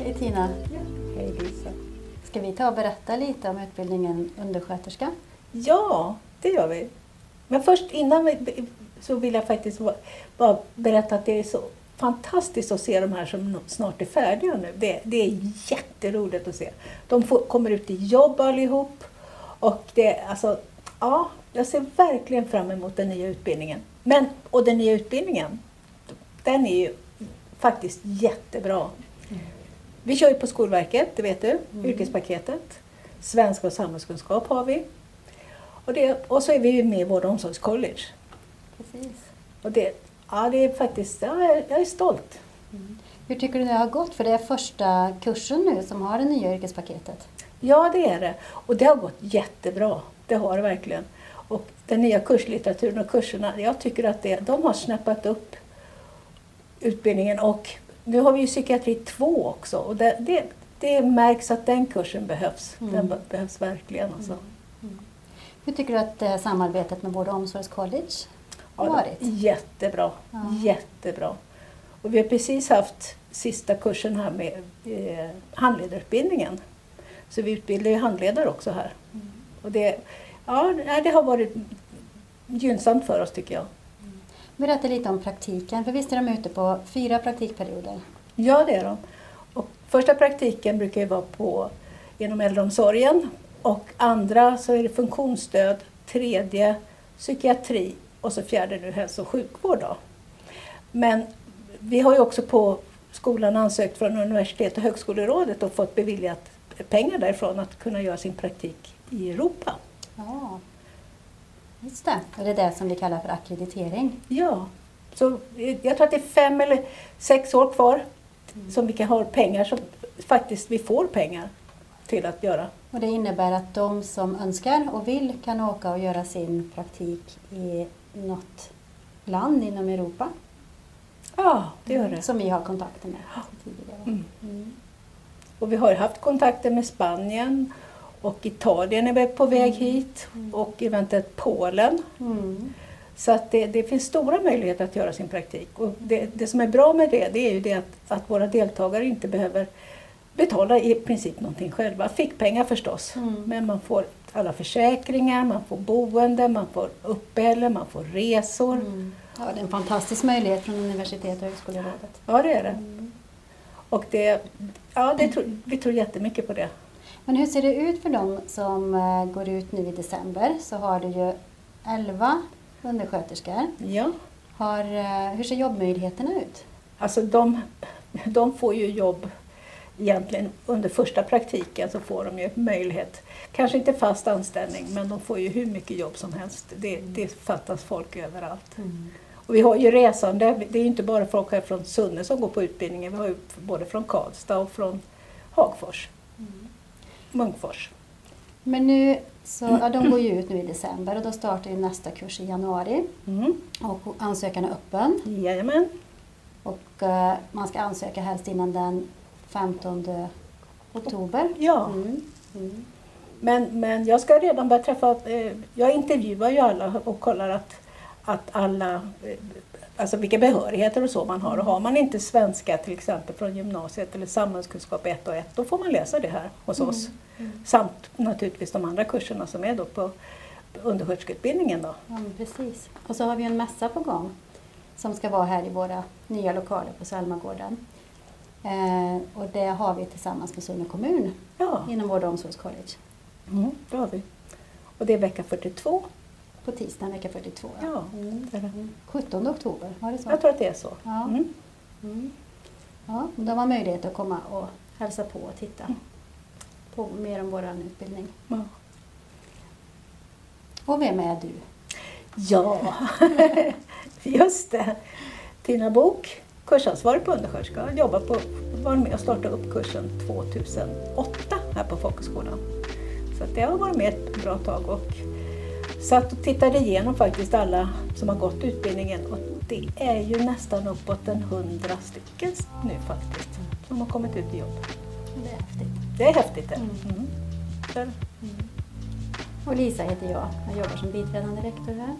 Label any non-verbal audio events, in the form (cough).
Hej Tina. Ja. Hej Lisa. Ska vi ta och berätta lite om utbildningen undersköterska? Ja, det gör vi. Men först innan vi, så vill jag faktiskt bara berätta att det är så fantastiskt att se de här som snart är färdiga nu. Det, det är jätteroligt att se. De får, kommer ut i jobb allihop. Och det, alltså, ja, jag ser verkligen fram emot den nya utbildningen. Men, och den nya utbildningen, den är ju faktiskt jättebra. Vi kör ju på Skolverket, det vet du, mm. yrkespaketet. Svenska och samhällskunskap har vi. Och, det, och så är vi ju med i Vård och omsorgscollege. Precis. Och det, ja, det är faktiskt, ja, jag är stolt. Mm. Hur tycker du det har gått? För det är första kursen nu som har det nya yrkespaketet. Ja, det är det. Och det har gått jättebra. Det har det verkligen. Och den nya kurslitteraturen och kurserna, jag tycker att det, de har snäppat upp utbildningen och nu har vi ju psykiatri 2 också och det, det, det märks att den kursen behövs. Mm. Den behövs verkligen. Alltså. Mm. Mm. Hur tycker du att eh, samarbetet med Vård och omsorgscollege har ja, varit? Jättebra, ja. jättebra. Och vi har precis haft sista kursen här med eh, handledarutbildningen. Så vi utbildar ju handledare också här. Mm. Och det, ja, det har varit gynnsamt för oss tycker jag. Berätta lite om praktiken, för visst är de ute på fyra praktikperioder? Ja, det är de. Och första praktiken brukar ju vara på, inom äldreomsorgen och andra så är det funktionsstöd, tredje psykiatri och så fjärde nu hälso och sjukvård. Då. Men vi har ju också på skolan ansökt från Universitet och högskolerådet och fått beviljat pengar därifrån att kunna göra sin praktik i Europa. Ja. Just det, och det är det som vi kallar för akkreditering. Ja, så jag tror att det är fem eller sex år kvar mm. som vi kan ha pengar som faktiskt vi får pengar till att göra. Och det innebär att de som önskar och vill kan åka och göra sin praktik i något land inom Europa? Ja, det gör det. Som vi har kontakter med tidigare. Mm. Mm. Och vi har haft kontakter med Spanien och Italien är på väg mm. hit och eventuellt Polen. Mm. Så att det, det, finns stora möjligheter att göra sin praktik. Och det, det som är bra med det, det är ju det att, att våra deltagare inte behöver betala i princip någonting själva. Fick pengar förstås, mm. men man får alla försäkringar, man får boende, man får uppehälle, man får resor. Mm. Ja, det är en fantastisk möjlighet från Universitet och högskolerådet. Ja, det är det. Mm. Och det, ja, det tror, vi tror jättemycket på det. Men hur ser det ut för dem som eh, går ut nu i december? Så har du ju 11 undersköterskor. Ja. Har, eh, hur ser jobbmöjligheterna ut? Alltså de, de får ju jobb egentligen under första praktiken så får de ju möjlighet, kanske inte fast anställning, men de får ju hur mycket jobb som helst. Det, det fattas folk överallt. Mm. Och vi har ju resande, det är inte bara folk här från Sunne som går på utbildningen, vi har ju både från Karlstad och från Hagfors. Munkfors. Men nu, så, ja, de går ju ut nu i december och då startar ju nästa kurs i januari. Mm. Och ansökan är öppen. Jajamän. Och uh, man ska ansöka helst innan den 15 oktober. Ja. Mm. Mm. Men, men jag ska redan börja träffa, eh, jag intervjuar ju alla och kollar att, att alla alltså vilka behörigheter och så man har. Och har man inte svenska till exempel från gymnasiet eller samhällskunskap 1 och 1 då får man läsa det här hos oss. Mm. Mm. Samt naturligtvis de andra kurserna som är då på undersköterskeutbildningen. Då. Ja, precis. Och så har vi en mässa på gång som ska vara här i våra nya lokaler på Salmagården. Eh, och det har vi tillsammans med Sunne kommun ja. inom Vård och omsorgscollege. Mm, det har vi. Och det är vecka 42 på tisdagen vecka 42. Ja, ja mm. mm. 17 oktober, var det så? Jag tror att det är så. Ja. Mm. Mm. Ja, de har möjlighet att komma och hälsa på och titta mm. på mer om vår utbildning. Ja. Och vem är du? Ja, (laughs) just det. Tina Bok, kursansvarig på undersköterska. Jag jobbar på, var med och startade upp kursen 2008 här på folkhögskolan. Så att jag har varit med ett bra tag och satt och tittade igenom faktiskt alla som har gått utbildningen och det är ju nästan uppåt en hundra stycken nu faktiskt som har kommit ut i jobb. Det är häftigt. Det är häftigt det. Mm. Mm. Mm. Och Lisa heter jag. Jag jobbar som biträdande rektor här.